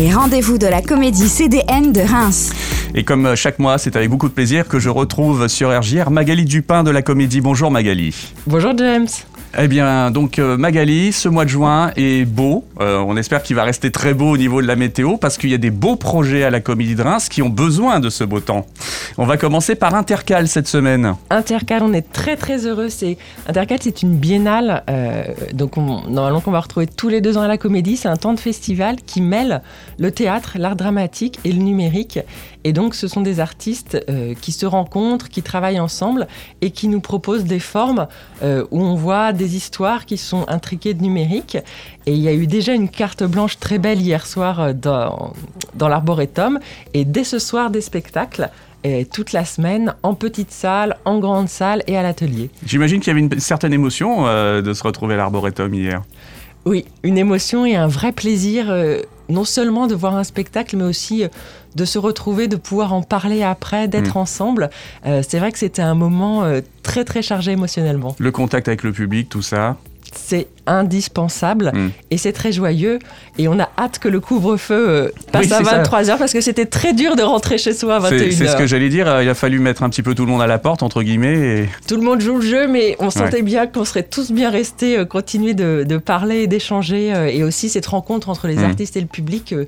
les rendez-vous de la comédie CDN de Reims. Et comme chaque mois, c'est avec beaucoup de plaisir que je retrouve sur RJR Magali Dupin de la comédie. Bonjour Magali. Bonjour James. Eh bien, donc euh, Magali, ce mois de juin est beau. Euh, on espère qu'il va rester très beau au niveau de la météo parce qu'il y a des beaux projets à la Comédie de Reims qui ont besoin de ce beau temps. On va commencer par Intercal cette semaine. Intercal, on est très très heureux. C'est Intercal, c'est une biennale. euh, donc on- normalement qu'on va retrouver tous les deux ans à la Comédie. C'est un temps de festival qui mêle le théâtre, l'art dramatique et le numérique. Et donc ce sont des artistes euh, qui se rencontrent, qui travaillent ensemble et qui nous proposent des formes euh, où on voit des histoires qui sont intriquées de numérique. Et il y a eu déjà une carte blanche très belle hier soir euh, dans, dans l'Arboretum. Et dès ce soir, des spectacles. Et toute la semaine, en petite salle, en grande salle et à l'atelier. J'imagine qu'il y avait une certaine émotion euh, de se retrouver à l'Arboretum hier. Oui, une émotion et un vrai plaisir, euh, non seulement de voir un spectacle, mais aussi euh, de se retrouver, de pouvoir en parler après, d'être ensemble. Euh, c'est vrai que c'était un moment euh, très très chargé émotionnellement. Le contact avec le public, tout ça. C'est indispensable Mm. et c'est très joyeux. Et on a hâte que le couvre-feu euh, passe Oui, à c'est ça. 23h parce que c'était très dur de rentrer chez soi à C'est 21h. c'est ce que j'allais dire. euh, Il a fallu mettre un petit peu tout le monde à la porte, entre guillemets. Et... Tout le monde joue le jeu, mais on sentait bien qu'on serait tous bien restés, euh, continuer de, de parler et d'échanger. euh, et aussi cette rencontre entre les Mm. artistes et le public, euh,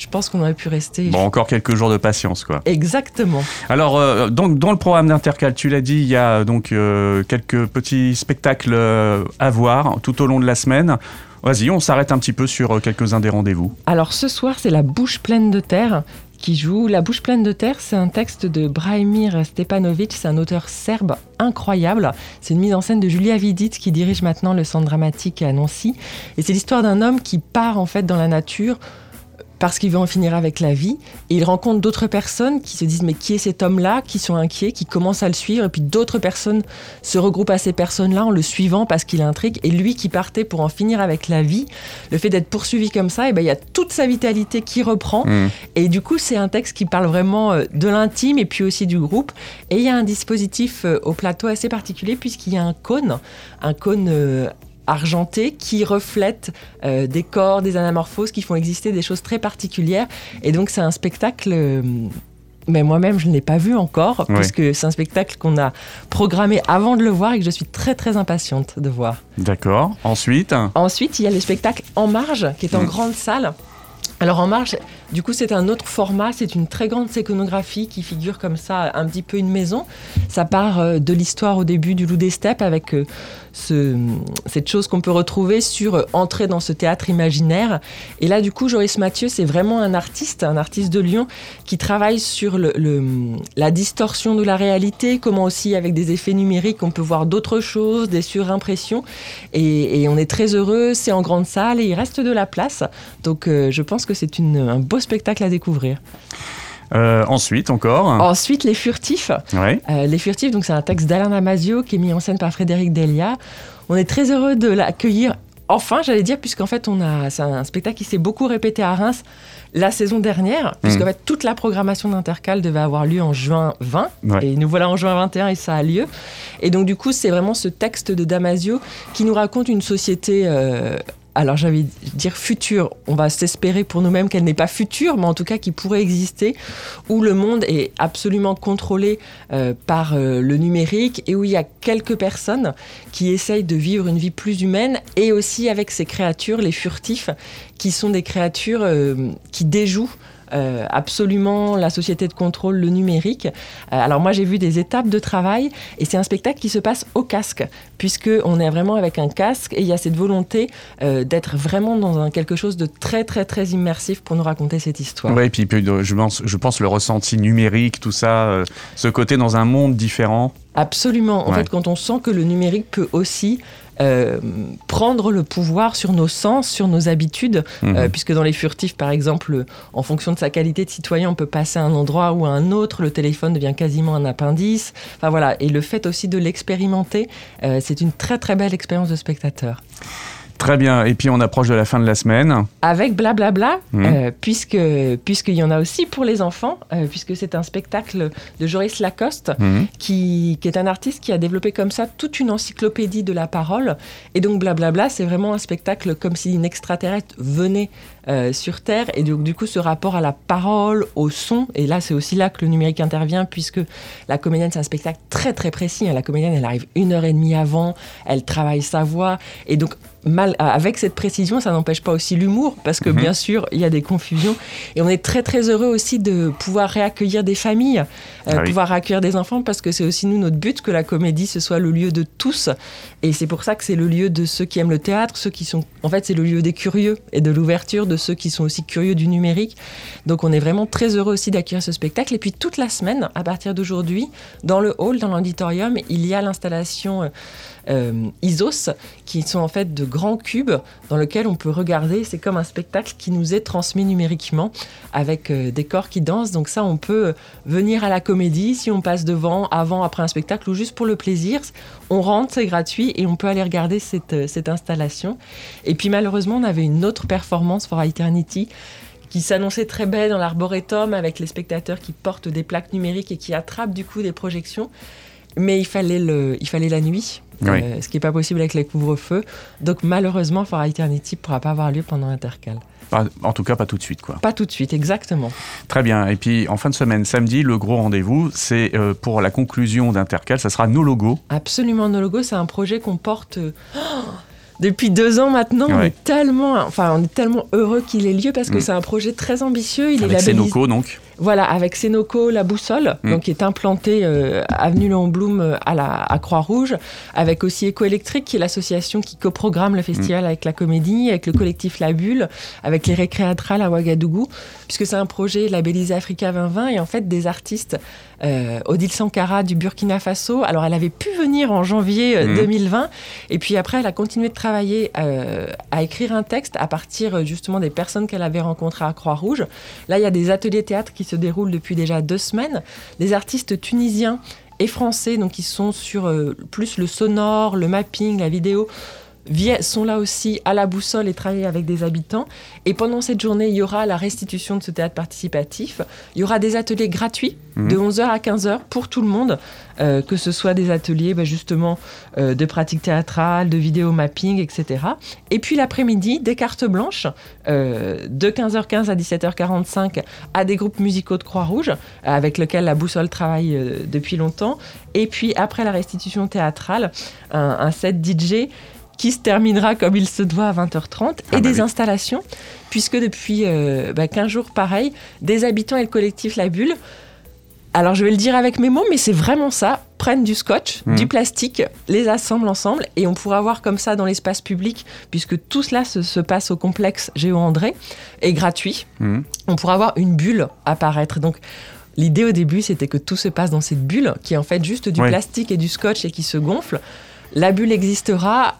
je pense qu'on aurait pu rester. Bon, encore quelques jours de patience, quoi. Exactement. Alors, euh, donc, dans le programme d'Intercal, tu l'as dit, il y a donc euh, quelques petits spectacles euh, à voir tout au long de la semaine. Vas-y, on s'arrête un petit peu sur quelques-uns des rendez-vous. Alors ce soir, c'est La Bouche pleine de terre qui joue. La Bouche pleine de terre, c'est un texte de Brahimir Stepanovic, c'est un auteur serbe incroyable. C'est une mise en scène de Julia Vidic qui dirige maintenant le centre dramatique à Nancy. Et c'est l'histoire d'un homme qui part en fait dans la nature parce qu'il veut en finir avec la vie. Et il rencontre d'autres personnes qui se disent mais qui est cet homme-là Qui sont inquiets, qui commencent à le suivre. Et puis d'autres personnes se regroupent à ces personnes-là en le suivant parce qu'il intrigue. Et lui qui partait pour en finir avec la vie, le fait d'être poursuivi comme ça, et ben, il y a toute sa vitalité qui reprend. Mm. Et du coup, c'est un texte qui parle vraiment euh, de l'intime et puis aussi du groupe. Et il y a un dispositif euh, au plateau assez particulier puisqu'il y a un cône, un cône euh, argenté qui reflète euh, des corps, des anamorphoses qui font exister des choses très particulières. Et donc, c'est un spectacle. euh, mais moi-même, je ne l'ai pas vu encore, puisque c'est un spectacle qu'on a programmé avant de le voir et que je suis très très impatiente de voir. D'accord. Ensuite, Ensuite, il y a le spectacle En Marge, qui est en Mm. grande salle. Alors En Marge, du coup, c'est un autre format, c'est une très grande séconographie qui figure comme ça, un petit peu une maison. Ça part euh, de l'histoire au début du Loup des Steppes avec euh, ce- cette chose qu'on peut retrouver sur euh, entrer dans ce théâtre imaginaire. Et là, du coup, Joris Mathieu, c'est vraiment un artiste, un artiste de Lyon qui travaille sur la distorsion de la réalité, comment aussi avec des effets numériques, on peut voir d'autres choses, des surimpressions. Et, on est très heureux, c'est en grande salle et il reste de la place. Donc je pense que c'est un beau spectacle à découvrir. euh, ensuite encore. Ensuite, Les Furtifs. Ouais. Euh, Les Furtifs, donc c'est un texte d'Alain Damasio qui est mis en scène par Frédéric Delia. On est très heureux de l'accueillir. Enfin, j'allais dire, puisqu'en fait, on a, c'est un spectacle qui s'est beaucoup répété à Reims la saison dernière, puisqu'en fait, toute la programmation d'Intercal devait avoir lieu en juin 20, Ouais. et nous voilà en juin 21 et ça a lieu. Et donc, du coup, c'est vraiment ce texte de Damasio qui nous raconte une société. euh, alors j'allais dire future, on va s'espérer pour nous-mêmes qu'elle n'est pas future, mais en tout cas qui pourrait exister, où le monde est absolument contrôlé euh, par euh, le numérique et où il y a quelques personnes qui essayent de vivre une vie plus humaine et aussi avec ces créatures, les furtifs, qui sont des créatures euh, qui déjouent euh, absolument la société de contrôle, le numérique. Euh, alors moi j'ai vu des étapes de travail et c'est un spectacle qui se passe au casque puisque on est vraiment avec un casque et il y a cette volonté euh, d'être vraiment dans un, quelque chose de très très très immersif pour nous raconter cette histoire. Ouais, et puis, puis, je pense, je pense le ressenti numérique, tout ça, ce côté dans un monde différent. Absolument. En Ouais. fait, quand on sent que le numérique peut aussi euh, prendre le pouvoir sur nos sens, sur nos habitudes, Mhm. euh, puisque dans les furtifs, par exemple, en fonction de sa qualité de citoyen, on peut passer à un endroit ou à un autre, le téléphone devient quasiment un appendice. Enfin voilà, et le fait aussi de l'expérimenter, euh, c'est une très très belle expérience de spectateur. Très bien. Et puis on approche de la fin de la semaine. Avec blablabla, Mhm. euh, puisque puisqu'il y en a aussi pour les enfants, euh, puisque c'est un spectacle de Joris Lacoste, Mhm. qui, qui est un artiste qui a développé comme ça toute une encyclopédie de la parole. Et donc, blablabla, c'est vraiment un spectacle comme si une extraterrestre venait euh, sur Terre. Et donc, du coup, ce rapport à la parole, au son, et là, c'est aussi là que le numérique intervient, puisque la comédienne, c'est un spectacle très, très précis. Hein. La comédienne, elle arrive une heure et demie avant, elle travaille sa voix. Et donc, mal, avec cette précision, ça n'empêche pas aussi l'humour, parce que mhm. bien sûr, il y a des confusions. Et on est très très heureux aussi de pouvoir réaccueillir des familles, euh, ah pouvoir accueillir des enfants, parce que c'est aussi nous notre but que la comédie ce soit le lieu de tous. Et c'est pour ça que c'est le lieu de ceux qui aiment le théâtre, ceux qui sont. En fait, c'est le lieu des curieux et de l'ouverture de ceux qui sont aussi curieux du numérique. Donc on est vraiment très heureux aussi d'accueillir ce spectacle. Et puis toute la semaine, à partir d'aujourd'hui, dans le hall, dans l'auditorium, il y a l'installation. Euh, euh, ISOS, qui sont en fait de grands cubes dans lesquels on peut regarder. C'est comme un spectacle qui nous est transmis numériquement avec euh, des corps qui dansent. Donc ça, on peut venir à la comédie si on passe devant, avant, après un spectacle ou juste pour le plaisir. On rentre, c'est gratuit et on peut aller regarder cette, euh, installation. Et puis malheureusement, on avait une autre performance for Eternity qui s'annonçait très belle dans l'arboretum avec les spectateurs qui portent des plaques numériques et qui attrapent du coup des projections. Mais il fallait, le, il fallait la nuit euh, ce qui n'est pas possible avec les couvre-feux. Donc malheureusement, For Eternity ne pourra pas avoir lieu pendant Intercal. En tout cas, pas tout de suite, quoi. Pas tout de suite, exactement. Très bien. Et puis, en fin de semaine, samedi, le gros rendez-vous, c'est euh, pour la conclusion d'Intercal, ça sera nos logos. Absolument, nos logos, c'est un projet qu'on porte. Euh, depuis deux ans maintenant, on est tellement, enfin, on est tellement heureux qu'il ait lieu parce que mm. c'est un projet très ambitieux. Il Avec est labellisé. donc. Voilà, avec Sénoco, la boussole, mm. donc qui est implantée euh, avenue Léon Blum euh, à la à Croix-Rouge, avec aussi Écoélectrique, qui est l'association qui coprogramme le festival mm. avec la comédie, avec le collectif La Bulle, avec les récréatrales à Ouagadougou, puisque c'est un projet labellisé Africa 2020 et en fait des artistes. Euh, Odile Sankara du Burkina Faso. Alors elle avait pu venir en janvier 2020 mm. et puis après elle a continué de travailler à écrire un texte à partir justement des personnes qu'elle avait rencontrées à Croix-Rouge. Là il y a des ateliers théâtre qui se déroule depuis déjà deux semaines. Des artistes tunisiens et français, donc qui sont sur euh, plus le sonore, le mapping, la vidéo, sont là aussi à la boussole et travaillent avec des habitants. Et pendant cette journée, il y aura la restitution de ce théâtre participatif. Il y aura des ateliers gratuits mhm. de 11h à 15h pour tout le monde, euh, que ce soit des ateliers bah, justement euh, de pratique théâtrale, de vidéo mapping, etc. Et puis l'après-midi, des cartes blanches euh, de 15h15 à 17h45 à des groupes musicaux de Croix-Rouge, avec lesquels la boussole travaille depuis longtemps. Et puis après la restitution théâtrale, un, un set DJ qui se terminera comme il se doit à 20h30, ah et bah des installations, puisque depuis 15 euh, bah, jours, pareil, des habitants et le collectif La Bulle, alors je vais le dire avec mes mots, mais c'est vraiment ça, prennent du scotch, mmh. du plastique, les assemblent ensemble, et on pourra voir comme ça dans l'espace public, puisque tout cela se, passe au complexe Géo André, et gratuit, mmh. on pourra voir une bulle apparaître. Donc L'idée au début, c'était que tout se passe dans cette bulle, qui est en fait juste du plastique et du scotch et qui se gonfle. La bulle existera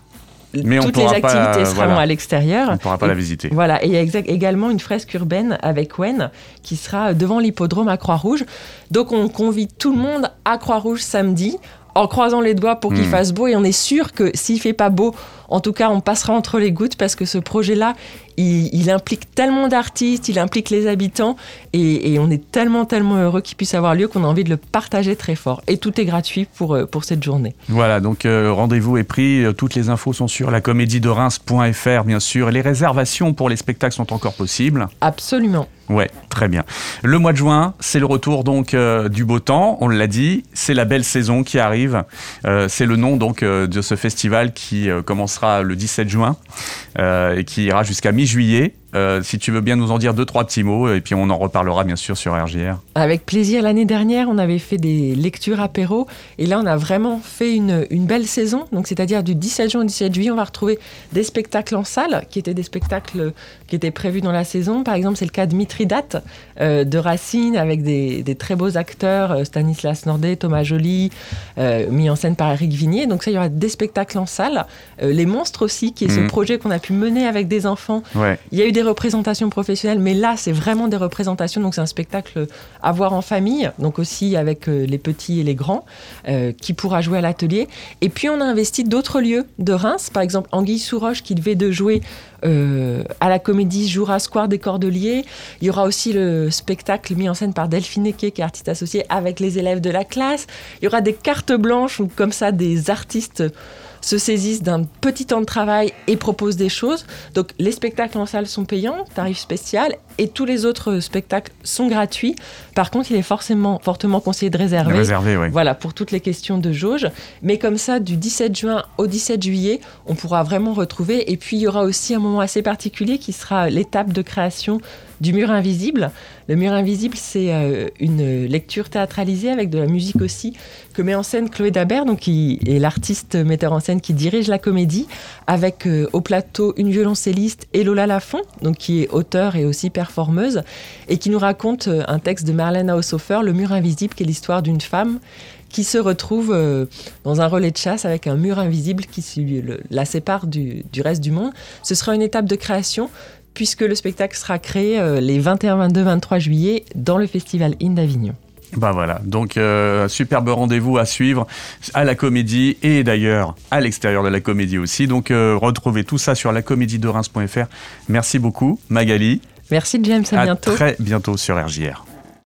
mais toutes les activités seront à l'extérieur. On ne pourra pas la visiter. Voilà, et il y a également une fresque urbaine avec Wen qui sera devant l'hippodrome à Croix-Rouge. Donc on convie tout le monde à Croix-Rouge samedi en croisant les doigts pour qu'il hmm. fasse beau et on est sûr que s'il fait pas beau, en tout cas on passera entre les gouttes parce que ce projet-là, il, implique tellement d'artistes, il implique les habitants et, on est tellement tellement heureux qu'il puisse avoir lieu qu'on a envie de le partager très fort et tout est gratuit pour, euh, pour cette journée. Voilà, donc euh, rendez-vous est pris, euh, toutes les infos sont sur la comédie de Reims.fr bien sûr les réservations pour les spectacles sont encore possibles. Absolument. Ouais, très bien. Le mois de juin, c'est le retour donc euh, du beau temps, on l'a dit, c'est la belle saison qui arrive. Euh, c'est le nom donc euh, de ce festival qui commencera le 17 juin et qui ira jusqu'à mi-juillet. Euh, si tu veux bien nous en dire deux, trois petits mots, et puis on en reparlera bien sûr sur RGR. Avec plaisir. L'année dernière, on avait fait des lectures apéro, et là, on a vraiment fait une, une belle saison. Donc, c'est-à-dire du 17 juin au 17 juillet, on va retrouver des spectacles en salle, qui étaient des spectacles qui étaient prévus dans la saison. Par exemple, c'est le cas de Mithridate euh, de Racine, avec des, des, très beaux acteurs, euh, Stanislas Nordet, Thomas Joly, mis en scène par Eric Vignier. Donc, ça, il y aura des spectacles en salle. Les Monstres aussi, qui est ce mhm. projet qu'on a pu mener avec des enfants. Il y a eu des représentations professionnelles, mais là, c'est vraiment des représentations. Donc, c'est un spectacle à voir en famille, donc aussi avec euh, les petits et les grands, euh, qui pourra jouer à l'atelier. Et puis, on a investi d'autres lieux de Reims, par exemple Anguille Souroche, qui devait de jouer euh, à la comédie jouera Square des Cordeliers. Il y aura aussi le spectacle mis en scène par Delphine Eke, qui est artiste associée avec les élèves de la classe. Il y aura des cartes blanches ou comme ça des artistes se saisissent d'un petit temps de travail et proposent des choses. Donc les spectacles en salle sont payants, tarif spécial, et tous les autres spectacles sont gratuits. Par contre, il est forcément fortement conseillé de réserver. Réservé, oui. Voilà, pour toutes les questions de jauge. Mais comme ça, du 17 juin au 17 juillet, on pourra vraiment retrouver. Et puis, il y aura aussi un moment assez particulier qui sera l'étape de création du mur invisible. Le mur invisible, c'est euh, une lecture théâtralisée avec de la musique aussi que met en scène Chloé Dabert, donc qui est l'artiste metteur en scène qui dirige la comédie, avec euh, au plateau une violoncelliste et Lola Lafont, donc qui est auteur et aussi performeuse, et qui nous raconte euh, un texte de Marlène Haushofer, Le mur invisible, qui est l'histoire d'une femme qui se retrouve dans un relais de chasse avec un mur invisible qui la sépare du, du reste du monde. Ce sera une étape de création puisque le spectacle sera créé euh, les 21, 22, 23 juillet dans le Festival In d'Avignon. Bah voilà, donc euh, superbe rendez-vous à suivre à la comédie et d'ailleurs à l'extérieur de la comédie aussi. Donc euh, retrouvez tout ça sur lacomédie-de-reims.fr. Merci beaucoup Magali. Merci James, à, à bientôt. Très bientôt sur RJR.